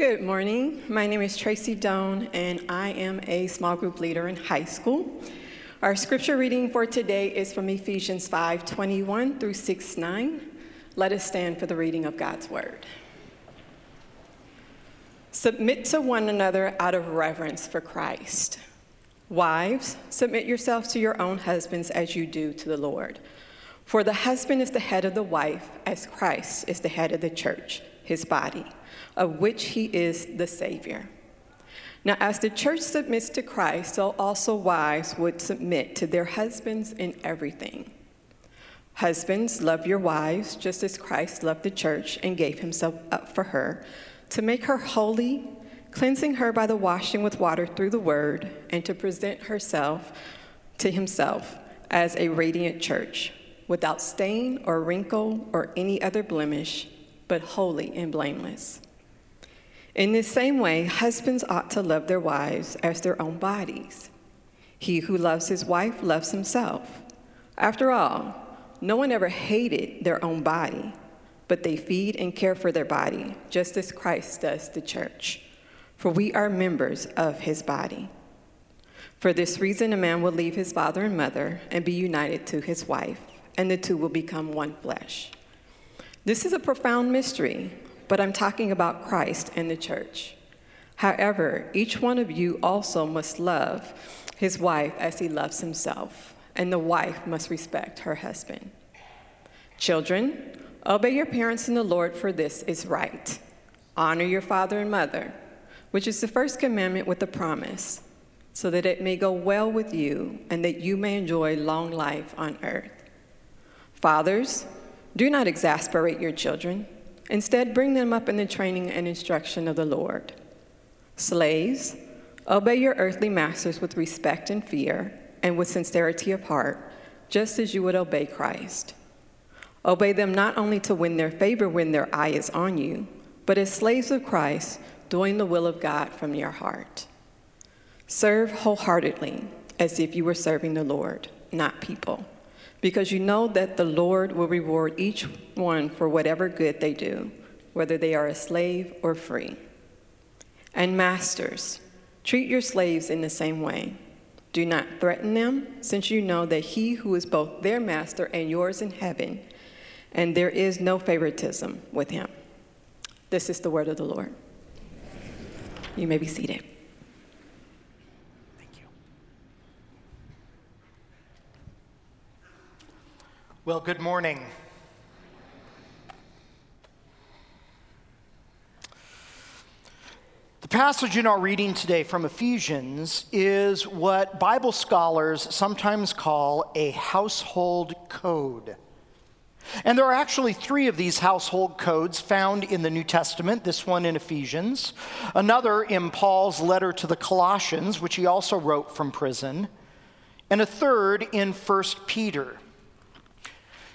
Good morning. My name is Tracy Doan, and I am a small group leader in high school. Our scripture reading for today is from Ephesians 5 21 through 6 9. Let us stand for the reading of God's word. Submit to one another out of reverence for Christ. Wives, submit yourselves to your own husbands as you do to the Lord. For the husband is the head of the wife, as Christ is the head of the church, his body of which he is the Savior. Now, as the church submits to Christ, so also wives would submit to their husbands in everything. Husbands, love your wives just as Christ loved the church and gave himself up for her, to make her holy, cleansing her by the washing with water through the word, and to present herself to himself as a radiant church, without stain or wrinkle or any other blemish, but holy and blameless. In the same way, husbands ought to love their wives as their own bodies. He who loves his wife loves himself. After all, no one ever hated their own body, but they feed and care for their body, just as Christ does the church. For we are members of his body. For this reason, a man will leave his father and mother and be united to his wife, and the two will become one flesh. This is a profound mystery but I'm talking about Christ and the church. However, each one of you also must love his wife as he loves himself, and the wife must respect her husband. Children, obey your parents in the Lord, for this is right. Honor your father and mother, which is the first commandment with a promise, so that it may go well with you and that you may enjoy long life on earth. Fathers, do not exasperate your children Instead, bring them up in the training and instruction of the Lord. Slaves, obey your earthly masters with respect and fear, and with sincerity of heart, just as you would obey Christ. Obey them not only to win their favor when their eye is on you, but as slaves of Christ, doing the will of God from your heart. Serve wholeheartedly, as if you were serving the Lord, not people because you know that the Lord will reward each one for whatever good they do, whether they are a slave or free. And masters, treat your slaves in the same way. Do not threaten them, since you know that he who is both their master and yours in heaven, and there is no favoritism with him. This is the word of the Lord. You may be seated. Well, good morning. The passage in our reading today from Ephesians is what Bible scholars sometimes call a household code. And there are actually three of these household codes found in the New Testament this one in Ephesians, another in Paul's letter to the Colossians, which he also wrote from prison, and a third in 1 Peter.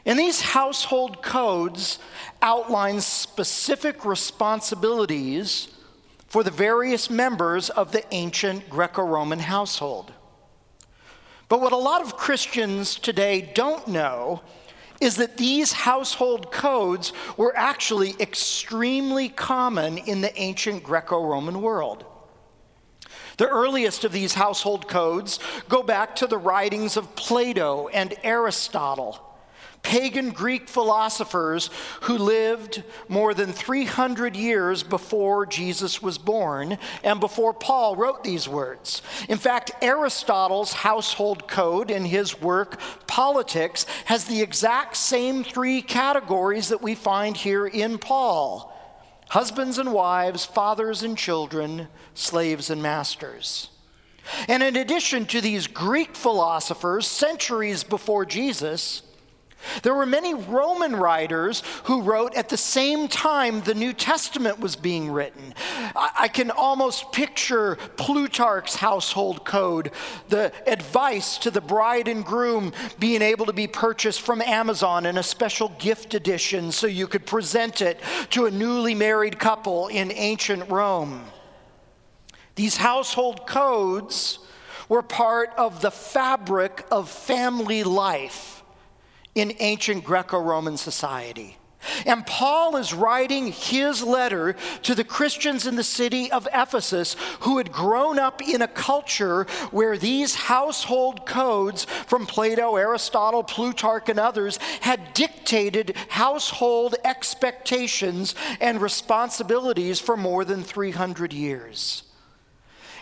And these household codes outline specific responsibilities for the various members of the ancient Greco Roman household. But what a lot of Christians today don't know is that these household codes were actually extremely common in the ancient Greco Roman world. The earliest of these household codes go back to the writings of Plato and Aristotle pagan Greek philosophers who lived more than 300 years before Jesus was born and before Paul wrote these words. In fact, Aristotle's household code in his work Politics has the exact same three categories that we find here in Paul husbands and wives, fathers and children, slaves and masters. And in addition to these Greek philosophers, centuries before Jesus, there were many Roman writers who wrote at the same time the New Testament was being written. I, can almost picture Plutarch's household code, the advice to the bride and groom being able to be purchased from Amazon in a special gift edition so you could present it to a newly married couple in ancient Rome. These household codes were part of the fabric of family life in ancient Greco Roman society. And Paul is writing his letter to the Christians in the city of Ephesus who had grown up in a culture where these household codes from Plato, Aristotle, Plutarch, and others had dictated household expectations and responsibilities for more than 300 years.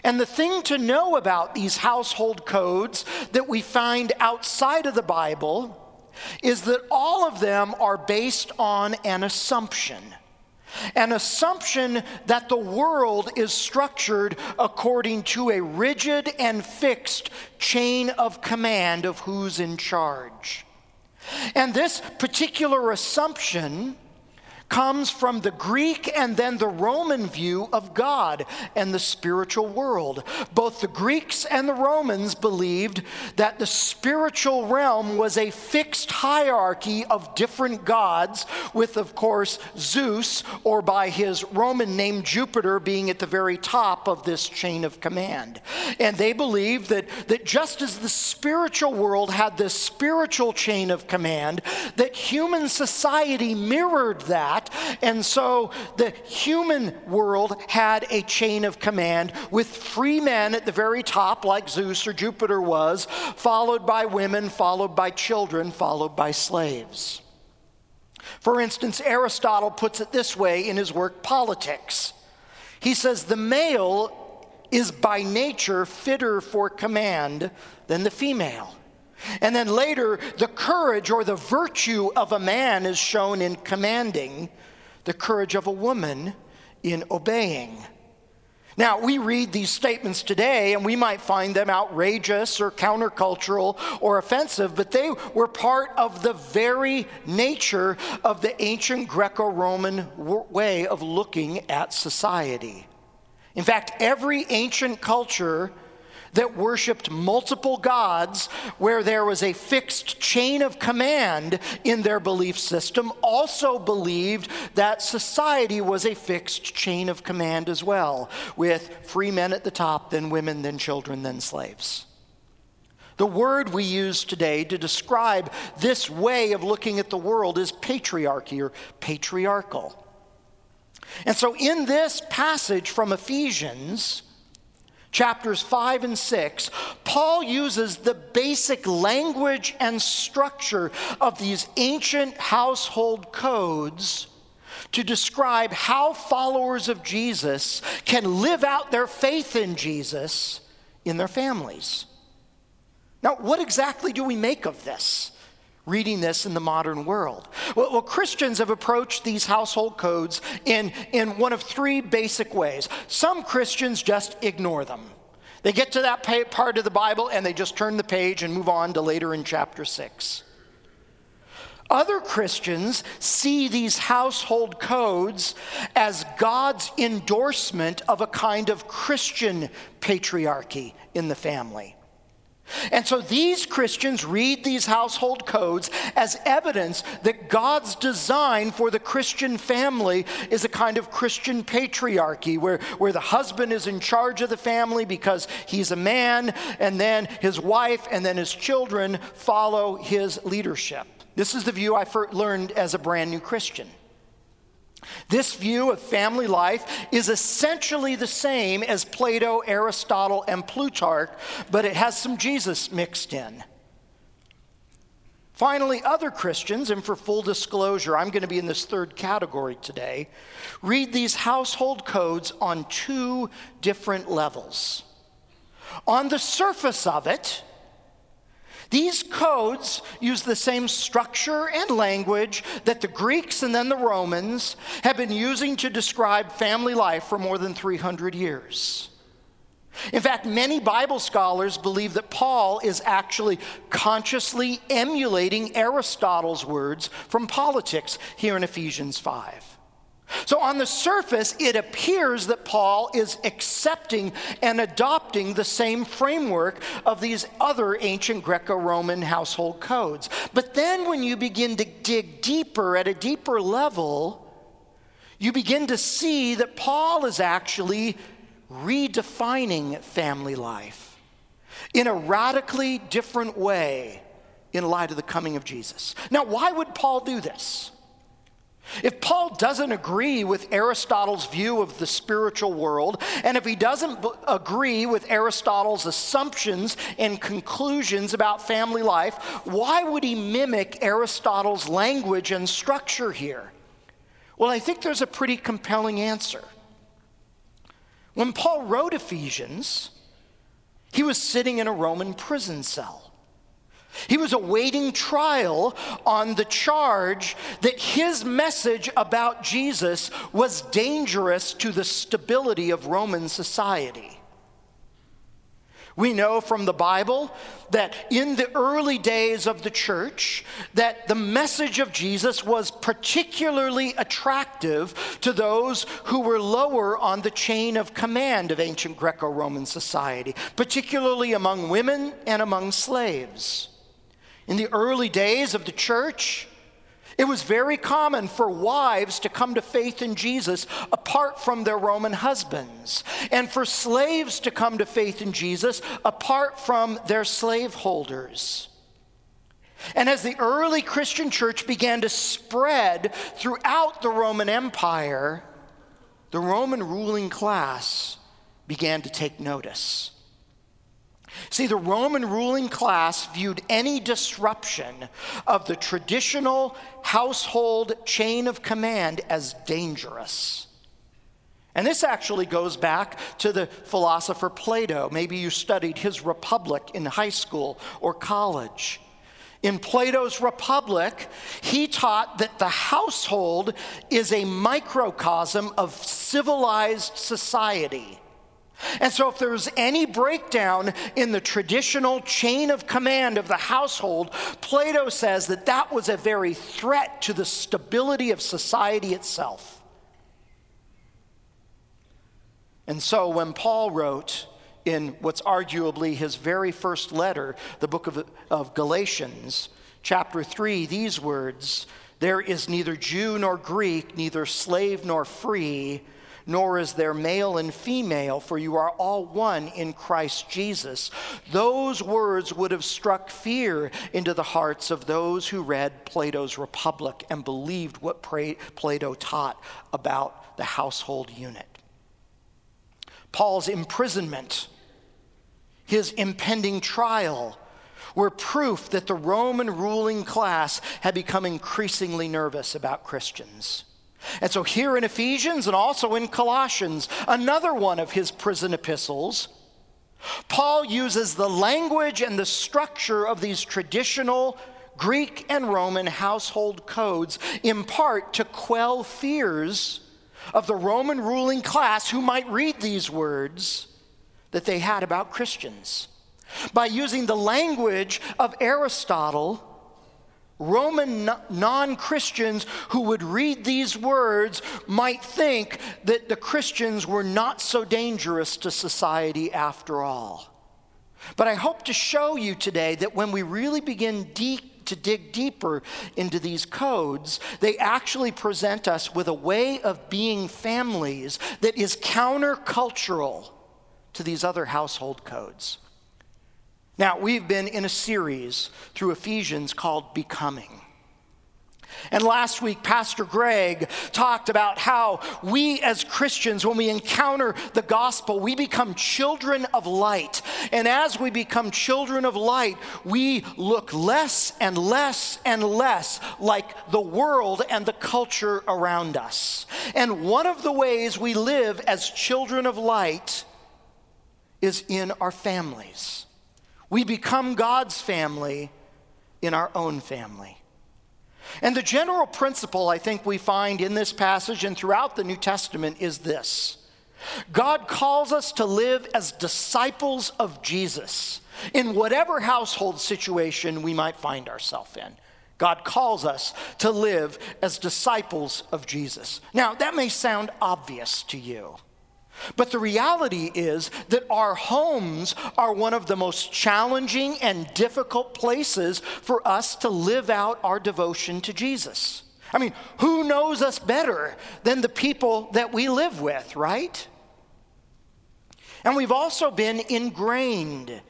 And the thing to know about these household codes that we find outside of the Bible is that all of them are based on an assumption. An assumption that the world is structured according to a rigid and fixed chain of command of who's in charge. And this particular assumption comes from the Greek and then the Roman view of God and the spiritual world. Both the Greeks and the Romans believed that the spiritual realm was a fixed hierarchy of different gods, with, of course, Zeus, or by his Roman name Jupiter, being at the very top of this chain of command. And they believed that, that just as the spiritual world had this spiritual chain of command, that human society mirrored that that. And so the human world had a chain of command with free men at the very top, like Zeus or Jupiter was, followed by women, followed by children, followed by slaves. For instance, Aristotle puts it this way in his work Politics. He says, The male is by nature fitter for command than the female. And then later, the courage or the virtue of a man is shown in commanding, the courage of a woman in obeying. Now, we read these statements today and we might find them outrageous or countercultural or offensive, but they were part of the very nature of the ancient Greco Roman way of looking at society. In fact, every ancient culture that worshiped multiple gods, where there was a fixed chain of command in their belief system, also believed that society was a fixed chain of command as well, with free men at the top, then women, then children, then slaves. The word we use today to describe this way of looking at the world is patriarchy or patriarchal. And so, in this passage from Ephesians, chapters 5 and 6, Paul uses the basic language and structure of these ancient household codes to describe how followers of Jesus can live out their faith in Jesus in their families. Now, what exactly do we make of this? Reading this in the modern world? Well, well, Christians have approached these household codes in, in one of three basic ways. Some Christians just ignore them. They get to that part of the Bible and they just turn the page and move on to later in chapter 6. Other Christians see these household codes as God's endorsement of a kind of Christian patriarchy in the family. And so these Christians read these household codes as evidence that God's design for the Christian family is a kind of Christian patriarchy where, where the husband is in charge of the family because he's a man, and then his wife and then his children follow his leadership. This is the view I learned as a brand new Christian. This view of family life is essentially the same as Plato, Aristotle, and Plutarch, but it has some Jesus mixed in. Finally, other Christians, and for full disclosure, I'm going to be in this third category today, read these household codes on two different levels. On the surface of it, these codes use the same structure and language that the Greeks and then the Romans have been using to describe family life for more than 300 years. In fact, many Bible scholars believe that Paul is actually consciously emulating Aristotle's words from politics here in Ephesians 5. So, on the surface, it appears that Paul is accepting and adopting the same framework of these other ancient Greco Roman household codes. But then, when you begin to dig deeper at a deeper level, you begin to see that Paul is actually redefining family life in a radically different way in light of the coming of Jesus. Now, why would Paul do this? If Paul doesn't agree with Aristotle's view of the spiritual world, and if he doesn't b- agree with Aristotle's assumptions and conclusions about family life, why would he mimic Aristotle's language and structure here? Well, I think there's a pretty compelling answer. When Paul wrote Ephesians, he was sitting in a Roman prison cell. He was awaiting trial on the charge that his message about Jesus was dangerous to the stability of Roman society. We know from the Bible that in the early days of the church that the message of Jesus was particularly attractive to those who were lower on the chain of command of ancient Greco-Roman society, particularly among women and among slaves. In the early days of the church, it was very common for wives to come to faith in Jesus apart from their Roman husbands, and for slaves to come to faith in Jesus apart from their slaveholders. And as the early Christian church began to spread throughout the Roman Empire, the Roman ruling class began to take notice. See, the Roman ruling class viewed any disruption of the traditional household chain of command as dangerous. And this actually goes back to the philosopher Plato. Maybe you studied his Republic in high school or college. In Plato's Republic, he taught that the household is a microcosm of civilized society. And so, if there's any breakdown in the traditional chain of command of the household, Plato says that that was a very threat to the stability of society itself. And so, when Paul wrote in what's arguably his very first letter, the book of, of Galatians, chapter 3, these words There is neither Jew nor Greek, neither slave nor free nor is there male and female, for you are all one in Christ Jesus. Those words would have struck fear into the hearts of those who read Plato's Republic and believed what Plato taught about the household unit. Paul's imprisonment, his impending trial, were proof that the Roman ruling class had become increasingly nervous about Christians. And so, here in Ephesians and also in Colossians, another one of his prison epistles, Paul uses the language and the structure of these traditional Greek and Roman household codes in part to quell fears of the Roman ruling class who might read these words that they had about Christians. By using the language of Aristotle, Roman non Christians who would read these words might think that the Christians were not so dangerous to society after all. But I hope to show you today that when we really begin deep, to dig deeper into these codes, they actually present us with a way of being families that is countercultural to these other household codes. Now, we've been in a series through Ephesians called Becoming. And last week, Pastor Greg talked about how we as Christians, when we encounter the gospel, we become children of light. And as we become children of light, we look less and less and less like the world and the culture around us. And one of the ways we live as children of light is in our families. We become God's family in our own family. And the general principle I think we find in this passage and throughout the New Testament is this God calls us to live as disciples of Jesus in whatever household situation we might find ourselves in. God calls us to live as disciples of Jesus. Now, that may sound obvious to you. But the reality is that our homes are one of the most challenging and difficult places for us to live out our devotion to Jesus. I mean, who knows us better than the people that we live with, right? And we've also been ingrained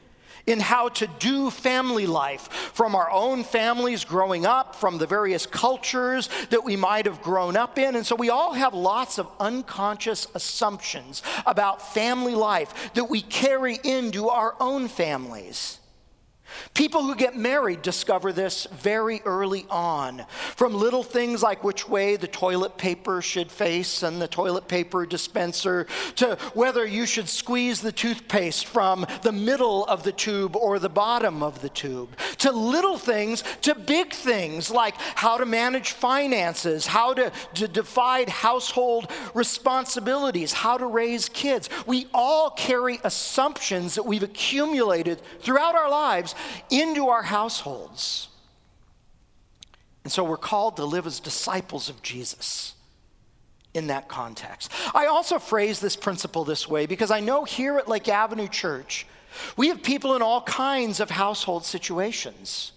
in how to do family life from our own families growing up, from the various cultures that we might have grown up in. And so we all have lots of unconscious assumptions about family life that we carry into our own families. People who get married discover this very early on, from little things like which way the toilet paper should face and the toilet paper dispenser, to whether you should squeeze the toothpaste from the middle of the tube or the bottom of the tube, to little things to big things like how to manage finances, how to, to divide household responsibilities, how to raise kids. We all carry assumptions that we've accumulated throughout our lives into our households. And so we're called to live as disciples of Jesus in that context. I also phrase this principle this way because I know here at Lake Avenue Church, we have people in all kinds of household situations.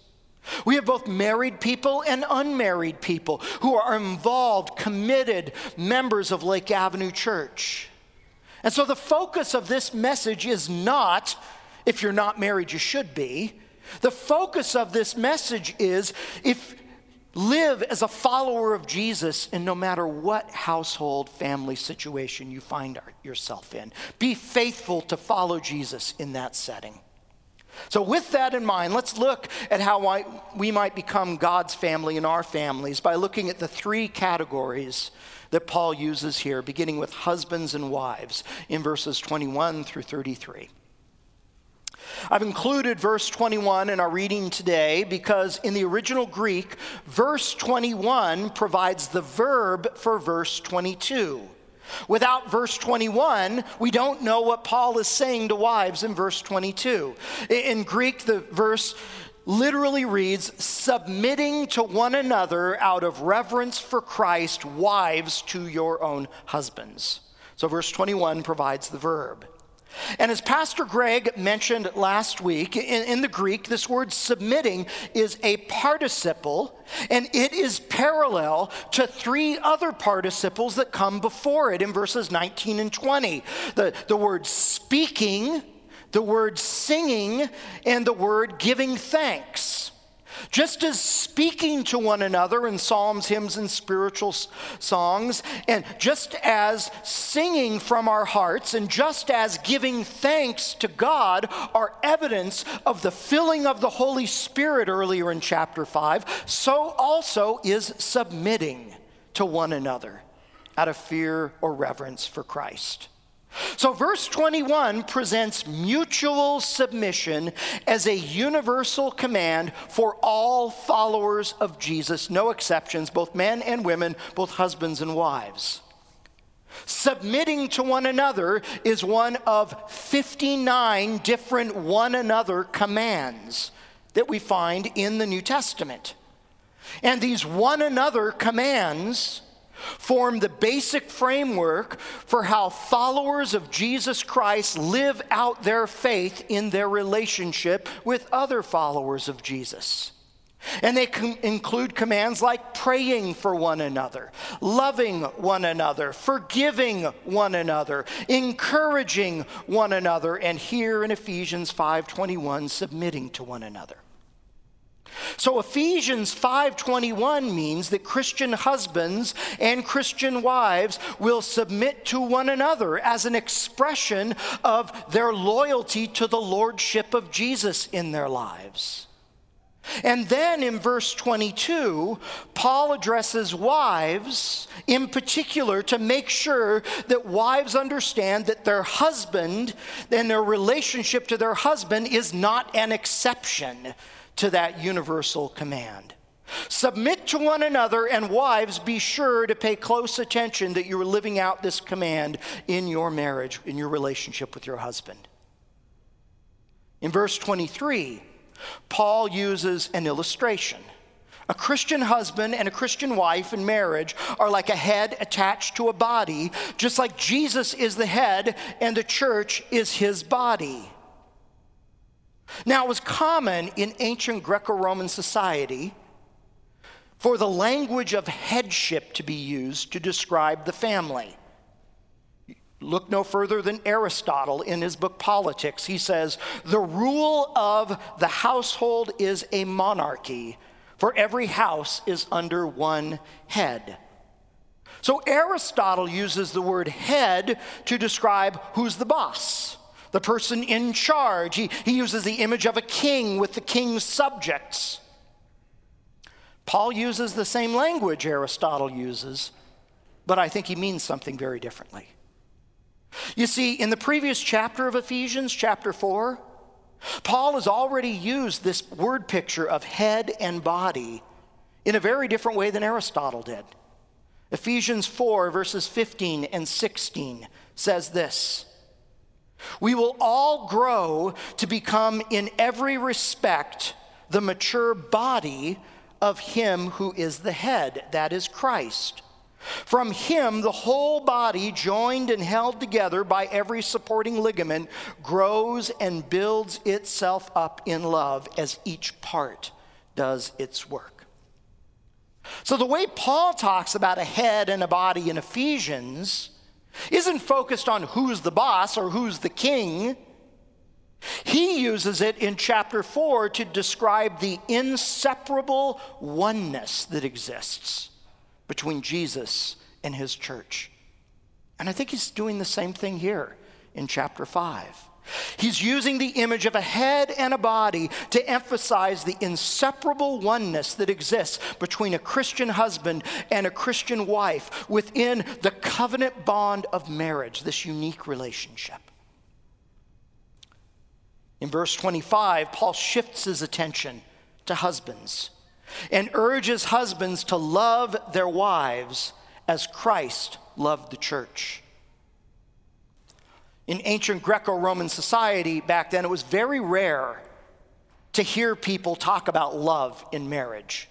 We have both married people and unmarried people who are involved, committed members of Lake Avenue Church. And so the focus of this message is not if you're not married, you should be. The focus of this message is if live as a follower of Jesus and no matter what household, family situation you find yourself in. Be faithful to follow Jesus in that setting. So, with that in mind, let's look at how we might become God's family in our families by looking at the three categories that Paul uses here, beginning with husbands and wives in verses 21 through 33. I've included verse 21 in our reading today because in the original Greek, verse 21 provides the verb for verse 22. Without verse 21, we don't know what Paul is saying to wives in verse 22. In Greek, the verse literally reads, submitting to one another out of reverence for Christ, wives to your own husbands. So verse 21 provides the verb. And as Pastor Greg mentioned last week, in, in, the Greek, this word submitting is a participle, and it is parallel to three other participles that come before it in verses 19 and 20. The, the word speaking, the word singing, and the word giving thanks. Just as speaking to one another in psalms, hymns, and spiritual songs, and just as singing from our hearts, and just as giving thanks to God are evidence of the filling of the Holy Spirit earlier in chapter 5, so also is submitting to one another out of fear or reverence for Christ. So, verse 21 presents mutual submission as a universal command for all followers of Jesus, no exceptions, both men and women, both husbands and wives. Submitting to one another is one of 59 different one another commands that we find in the New Testament. And these one another commands form the basic framework for how followers of Jesus Christ live out their faith in their relationship with other followers of Jesus. And they include commands like praying for one another, loving one another, forgiving one another, encouraging one another, and here in Ephesians 5:21 submitting to one another. So Ephesians 5:21 means that Christian husbands and Christian wives will submit to one another as an expression of their loyalty to the lordship of Jesus in their lives. And then in verse 22, Paul addresses wives in particular to make sure that wives understand that their husband and their relationship to their husband is not an exception to that universal command. Submit to one another, and wives, be sure to pay close attention that you are living out this command in your marriage, in your relationship with your husband. In verse 23, Paul uses an illustration. A Christian husband and a Christian wife in marriage are like a head attached to a body, just like Jesus is the head and the church is his body. Now, it was common in ancient Greco Roman society for the language of headship to be used to describe the family. Look no further than Aristotle in his book Politics. He says, The rule of the household is a monarchy, for every house is under one head. So Aristotle uses the word head to describe who's the boss, the person in charge. He, he uses the image of a king with the king's subjects. Paul uses the same language Aristotle uses, but I think he means something very differently. You see, in the previous chapter of Ephesians, chapter 4, Paul has already used this word picture of head and body in a very different way than Aristotle did. Ephesians 4, verses 15 and 16 says this We will all grow to become, in every respect, the mature body of Him who is the head, that is Christ. From him, the whole body, joined and held together by every supporting ligament, grows and builds itself up in love as each part does its work. So, the way Paul talks about a head and a body in Ephesians isn't focused on who's the boss or who's the king. He uses it in chapter 4 to describe the inseparable oneness that exists between Jesus and his church. And I think he's doing the same thing here in chapter 5. He's using the image of a head and a body to emphasize the inseparable oneness that exists between a Christian husband and a Christian wife within the covenant bond of marriage, this unique relationship. In verse 25, Paul shifts his attention to husbands and urges husbands to love their wives as Christ loved the church. In ancient Greco Roman society back then, it was very rare to hear people talk about love in marriage.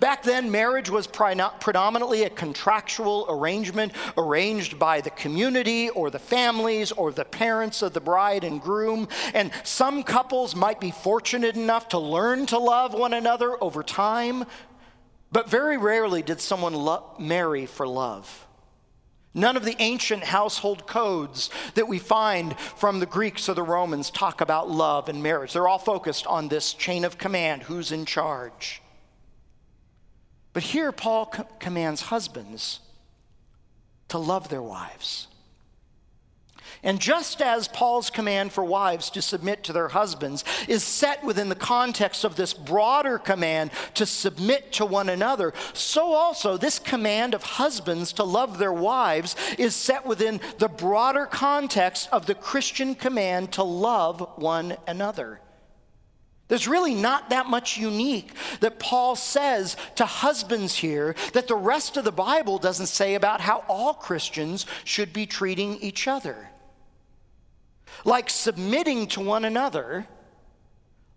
Back then, marriage was predominantly a contractual arrangement arranged by the community or the families or the parents of the bride and groom. And some couples might be fortunate enough to learn to love one another over time, but very rarely did someone lo- marry for love. None of the ancient household codes that we find from the Greeks or the Romans talk about love and marriage. They're all focused on this chain of command who's in charge. But here, Paul commands husbands to love their wives. And just as Paul's command for wives to submit to their husbands is set within the context of this broader command to submit to one another, so also this command of husbands to love their wives is set within the broader context of the Christian command to love one another. There's really not that much unique that Paul says to husbands here that the rest of the Bible doesn't say about how all Christians should be treating each other. Like submitting to one another,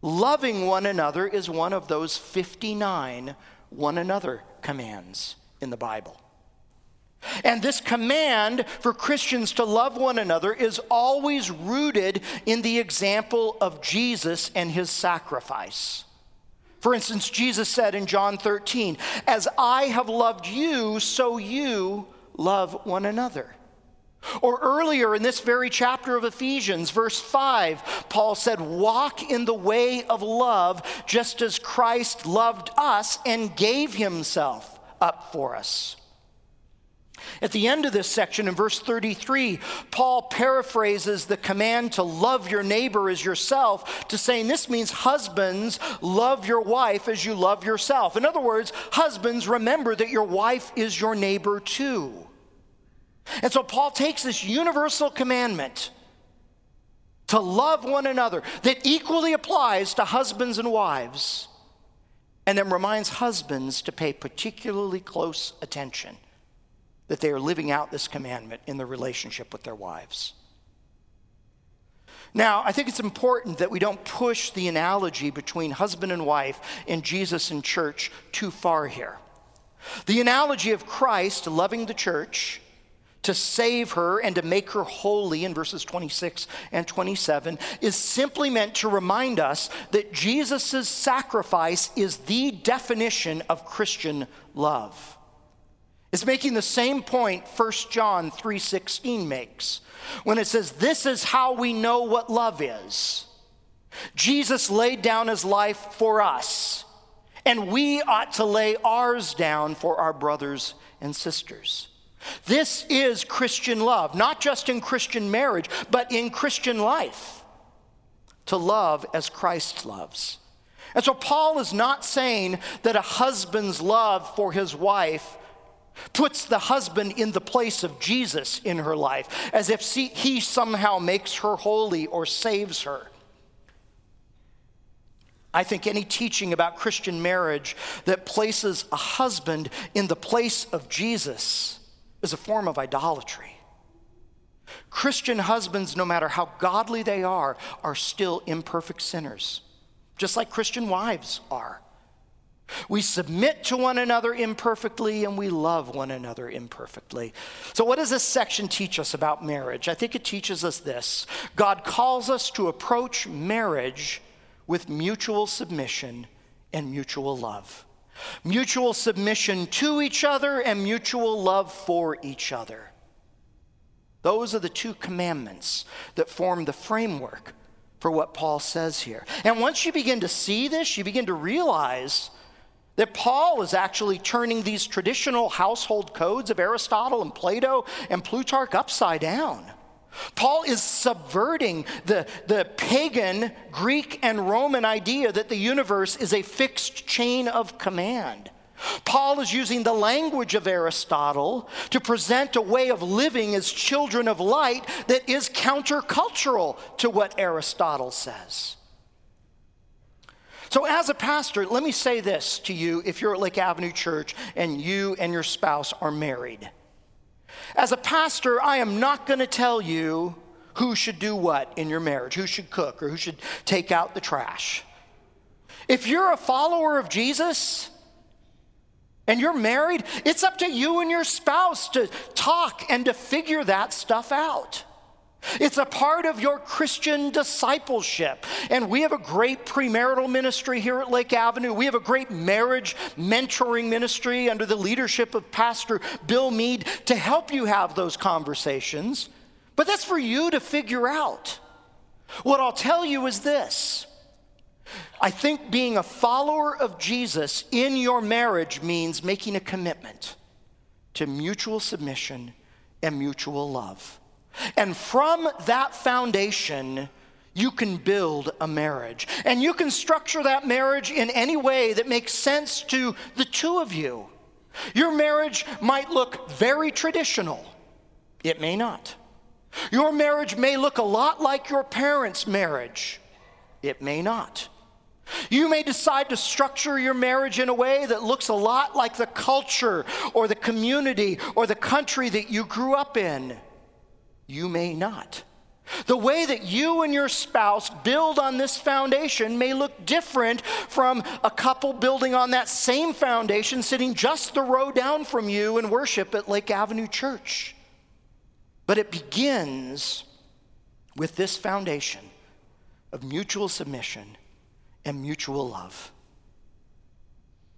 loving one another is one of those 59 one another commands in the Bible. And this command for Christians to love one another is always rooted in the example of Jesus and his sacrifice. For instance, Jesus said in John 13, As I have loved you, so you love one another. Or earlier in this very chapter of Ephesians, verse 5, Paul said, Walk in the way of love, just as Christ loved us and gave himself up for us. At the end of this section, in verse 33, Paul paraphrases the command to love your neighbor as yourself to saying this means husbands, love your wife as you love yourself. In other words, husbands, remember that your wife is your neighbor too. And so Paul takes this universal commandment to love one another that equally applies to husbands and wives, and then reminds husbands to pay particularly close attention that they are living out this commandment in their relationship with their wives. Now, I think it's important that we don't push the analogy between husband and wife and Jesus and church too far here. The analogy of Christ loving the church to save her and to make her holy in verses 26 and 27 is simply meant to remind us that Jesus' sacrifice is the definition of Christian love. is making the same point 1 John 3:16 makes when it says this is how we know what love is. Jesus laid down his life for us, and we ought to lay ours down for our brothers and sisters. This is Christian love, not just in Christian marriage, but in Christian life. To love as Christ loves. And so Paul is not saying that a husband's love for his wife puts the husband in the place of Jesus in her life, as if he somehow makes her holy or saves her. I think any teaching about Christian marriage that places a husband in the place of Jesus is a form of idolatry. Christian husbands, no matter how godly they are, are still imperfect sinners, just like Christian wives are. We submit to one another imperfectly and we love one another imperfectly. So, what does this section teach us about marriage? I think it teaches us this God calls us to approach marriage with mutual submission and mutual love. Mutual submission to each other and mutual love for each other. Those are the two commandments that form the framework for what Paul says here. And once you begin to see this, you begin to realize that Paul is actually turning these traditional household codes of Aristotle and Plato and Plutarch upside down. Paul is subverting the, the pagan Greek and Roman idea that the universe is a fixed chain of command. Paul is using the language of Aristotle to present a way of living as children of light that is countercultural to what Aristotle says. So, as a pastor, let me say this to you if you're at Lake Avenue Church and you and your spouse are married. As a pastor, I am not going to tell you who should do what in your marriage, who should cook or who should take out the trash. If you're a follower of Jesus and you're married, it's up to you and your spouse to talk and to figure that stuff out. It's a part of your Christian discipleship. And we have a great premarital ministry here at Lake Avenue. We have a great marriage mentoring ministry under the leadership of Pastor Bill Mead to help you have those conversations. But that's for you to figure out. What I'll tell you is this I think being a follower of Jesus in your marriage means making a commitment to mutual submission and mutual love. And from that foundation, you can build a marriage. And you can structure that marriage in any way that makes sense to the two of you. Your marriage might look very traditional, it may not. Your marriage may look a lot like your parents' marriage, it may not. You may decide to structure your marriage in a way that looks a lot like the culture or the community or the country that you grew up in you may not. The way that you and your spouse build on this foundation may look different from a couple building on that same foundation sitting just the row down from you in worship at Lake Avenue Church. But it begins with this foundation of mutual submission and mutual love.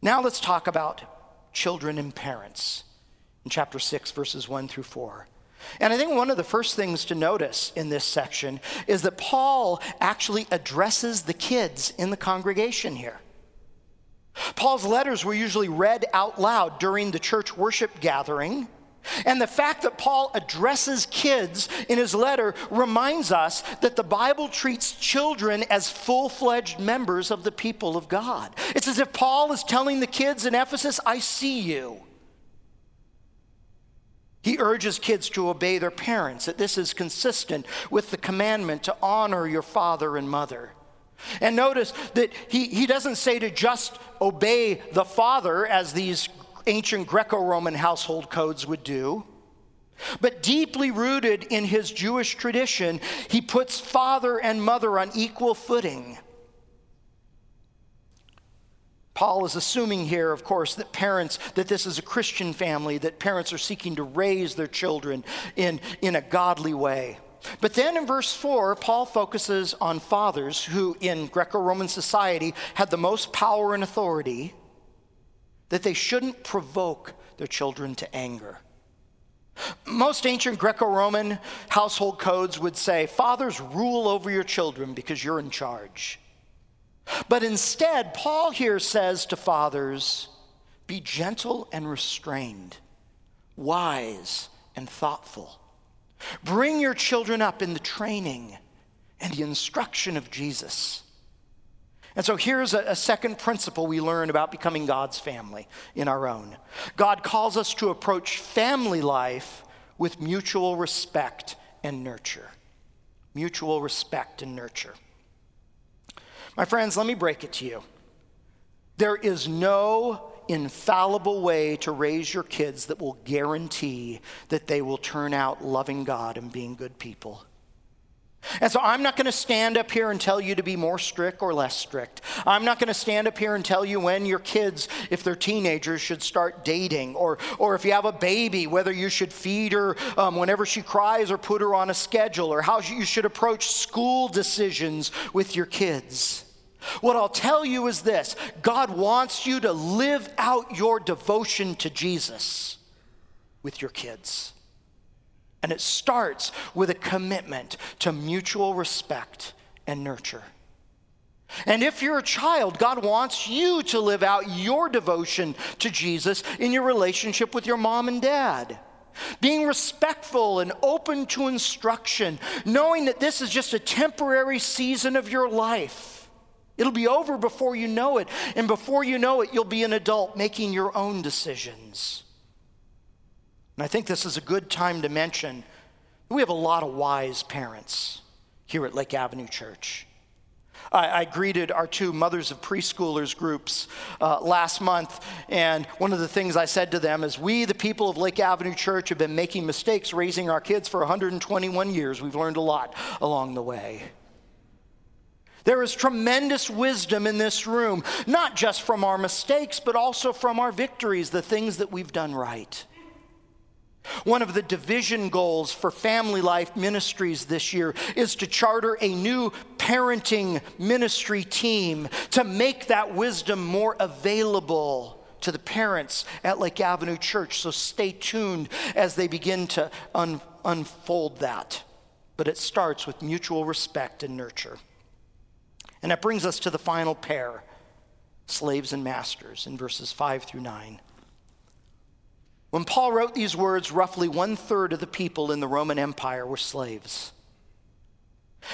Now let's talk about children and parents in chapter 6, verses 1 through 4. And I think one of the first things to notice in this section is that Paul actually addresses the kids in the congregation here. Paul's letters were usually read out loud during the church worship gathering. And the fact that Paul addresses kids in his letter reminds us that the Bible treats children as full fledged members of the people of God. It's as if Paul is telling the kids in Ephesus, I see you. He urges kids to obey their parents, that this is consistent with the commandment to honor your father and mother. And notice that he, he doesn't say to just obey the father as these ancient Greco Roman household codes would do. But deeply rooted in his Jewish tradition, he puts father and mother on equal footing. Paul is assuming here, of course, that parents, that this is a Christian family, that parents are seeking to raise their children in, in a godly way. But then in verse 4, Paul focuses on fathers who, in Greco Roman society, had the most power and authority, that they shouldn't provoke their children to anger. Most ancient Greco Roman household codes would say, Fathers, rule over your children because you're in charge. But instead, Paul here says to fathers, Be gentle and restrained, wise and thoughtful. Bring your children up in the training and the instruction of Jesus. And so here's a, a, second principle we learn about becoming God's family in our own. God calls us to approach family life with mutual respect and nurture. Mutual respect and nurture. My friends, let me break it to you. There is no infallible way to raise your kids that will guarantee that they will turn out loving God and being good people. And so I'm not going to stand up here and tell you to be more strict or less strict. I'm not going to stand up here and tell you when your kids, if they're teenagers, should start dating, or, or if you have a baby, whether you should feed her um, whenever she cries or put her on a schedule, or how you should approach school decisions with your kids. What I'll tell you is this God wants you to live out your devotion to Jesus with your kids. And it starts with a commitment to mutual respect and nurture. And if you're a child, God wants you to live out your devotion to Jesus in your relationship with your mom and dad. Being respectful and open to instruction, knowing that this is just a temporary season of your life. It'll be over before you know it. And before you know it, you'll be an adult making your own decisions. And I think this is a good time to mention we have a lot of wise parents here at Lake Avenue Church. I, I greeted our two mothers of preschoolers groups uh, last month, and one of the things I said to them is We, the people of Lake Avenue Church, have been making mistakes raising our kids for 121 years. We've learned a lot along the way. There is tremendous wisdom in this room, not just from our mistakes, but also from our victories, the things that we've done right. One of the division goals for Family Life Ministries this year is to charter a new parenting ministry team to make that wisdom more available to the parents at Lake Avenue Church. So stay tuned as they begin to un- unfold that. But it starts with mutual respect and nurture. And that brings us to the final pair slaves and masters in verses 5 through 9. When Paul wrote these words, roughly one third of the people in the Roman Empire were slaves.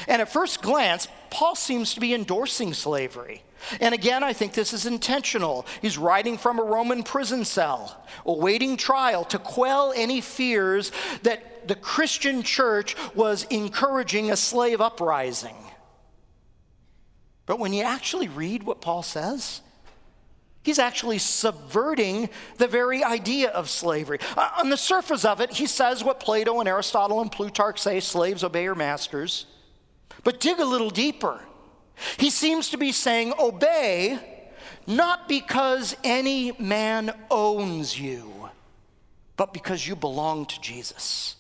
And at first glance, Paul seems to be endorsing slavery. And again, I think this is intentional. He's writing from a Roman prison cell, awaiting trial to quell any fears that the Christian church was encouraging a slave uprising. But when you actually read what Paul says, He's actually subverting the very idea of slavery. Uh, on the surface of it, he says what Plato and Aristotle and Plutarch say slaves obey your masters. But dig a little deeper. He seems to be saying, obey not because any man owns you, but because you belong to Jesus.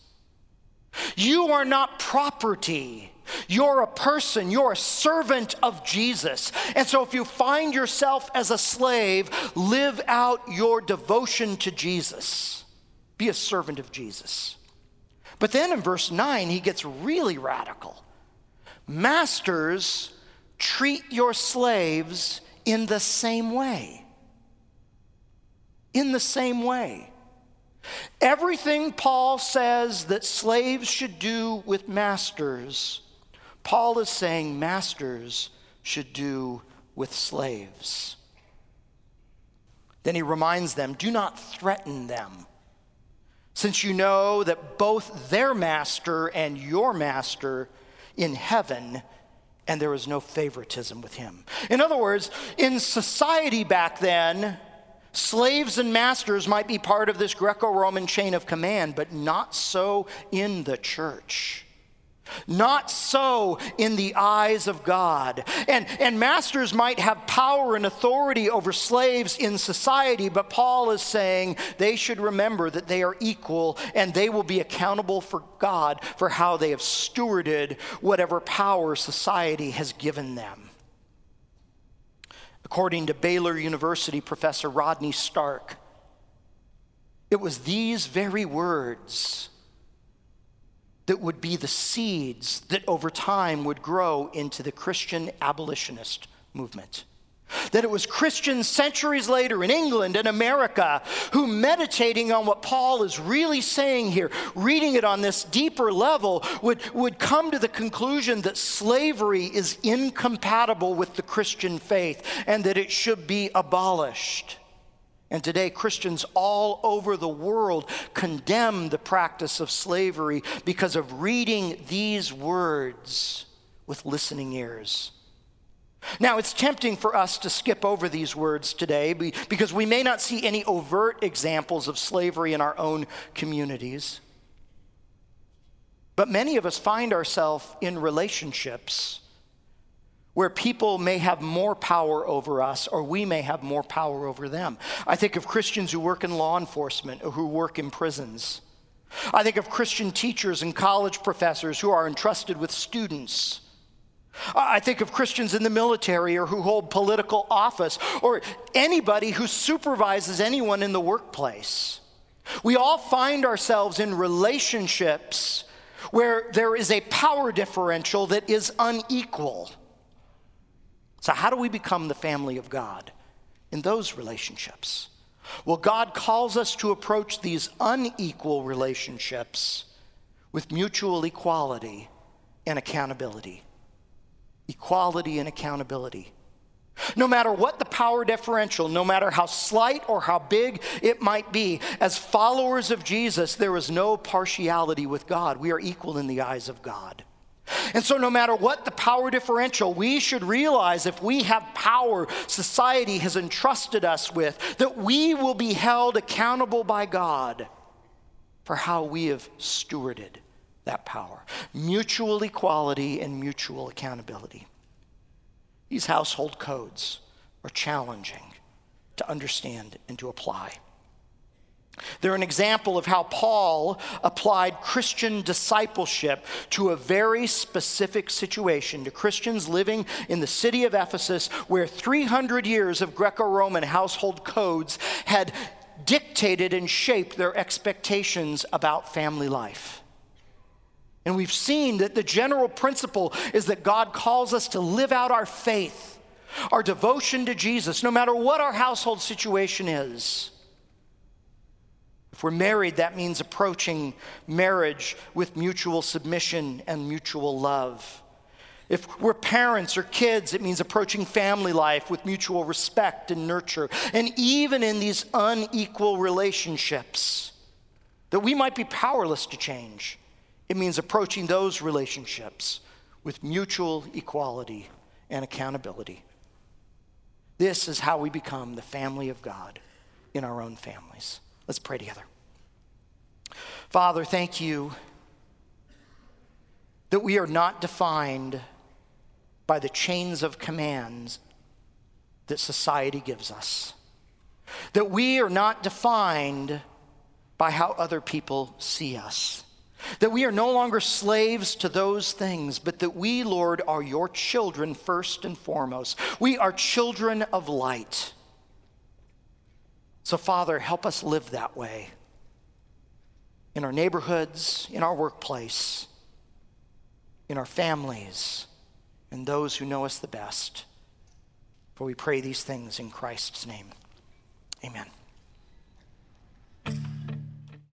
You are not property you're a person, you're a servant of Jesus. And so if you find yourself as a slave, live out your devotion to Jesus. Be a servant of Jesus. But then in verse 9, he gets really radical. Masters, treat your slaves in the same way. In the same way. Everything Paul says that slaves should do with masters Paul is saying masters should do with slaves. Then he reminds them do not threaten them, since you know that both their master and your master in heaven, and there is no favoritism with him. In other words, in society back then, slaves and masters might be part of this Greco Roman chain of command, but not so in the church. Not so in the eyes of God. And, and masters might have power and authority over slaves in society, but Paul is saying they should remember that they are equal and they will be accountable for God for how they have stewarded whatever power society has given them. According to Baylor University professor Rodney Stark, it was these very words that would be the seeds that over time would grow into the Christian abolitionist movement. That it was Christians centuries later in England and America who, meditating on what Paul is really saying here, reading it on this deeper level, would, would come to the conclusion that slavery is incompatible with the Christian faith and that it should be abolished. And today, Christians all over the world condemn the practice of slavery because of reading these words with listening ears. Now, it's tempting for us to skip over these words today because we may not see any overt examples of slavery in our own communities. But many of us find ourselves in relationships where people may have more power over us or we may have more power over them. I think of Christians who work in law enforcement or who work in prisons. I think of Christian teachers and college professors who are entrusted with students. I think of Christians in the military or who hold political office or anybody who supervises anyone in the workplace. We all find ourselves in relationships where there is a power differential that is unequal. So, how do we become the family of God in those relationships? Well, God calls us to approach these unequal relationships with mutual equality and accountability equality and accountability. No matter what the power differential, no matter how slight or how big it might be, as followers of Jesus, there is no partiality with God. We are equal in the eyes of God. And so, no matter what the power differential, we should realize if we have power society has entrusted us with, that we will be held accountable by God for how we have stewarded that power mutual equality and mutual accountability. These household codes are challenging to understand and to apply. They're an example of how Paul applied Christian discipleship to a very specific situation, to Christians living in the city of Ephesus, where 300 years of Greco Roman household codes had dictated and shaped their expectations about family life. And we've seen that the general principle is that God calls us to live out our faith, our devotion to Jesus, no matter what our household situation is. If we're married, that means approaching marriage with mutual submission and mutual love. If we're parents or kids, it means approaching family life with mutual respect and nurture. And even in these unequal relationships that we might be powerless to change, it means approaching those relationships with mutual equality and accountability. This is how we become the family of God in our own families. Let's pray together. Father, thank you that we are not defined by the chains of commands that society gives us, that we are not defined by how other people see us. That we are no longer slaves to those things, but that we, Lord, are your children first and foremost. We are children of light. So, Father, help us live that way in our neighborhoods, in our workplace, in our families, and those who know us the best. For we pray these things in Christ's name. Amen.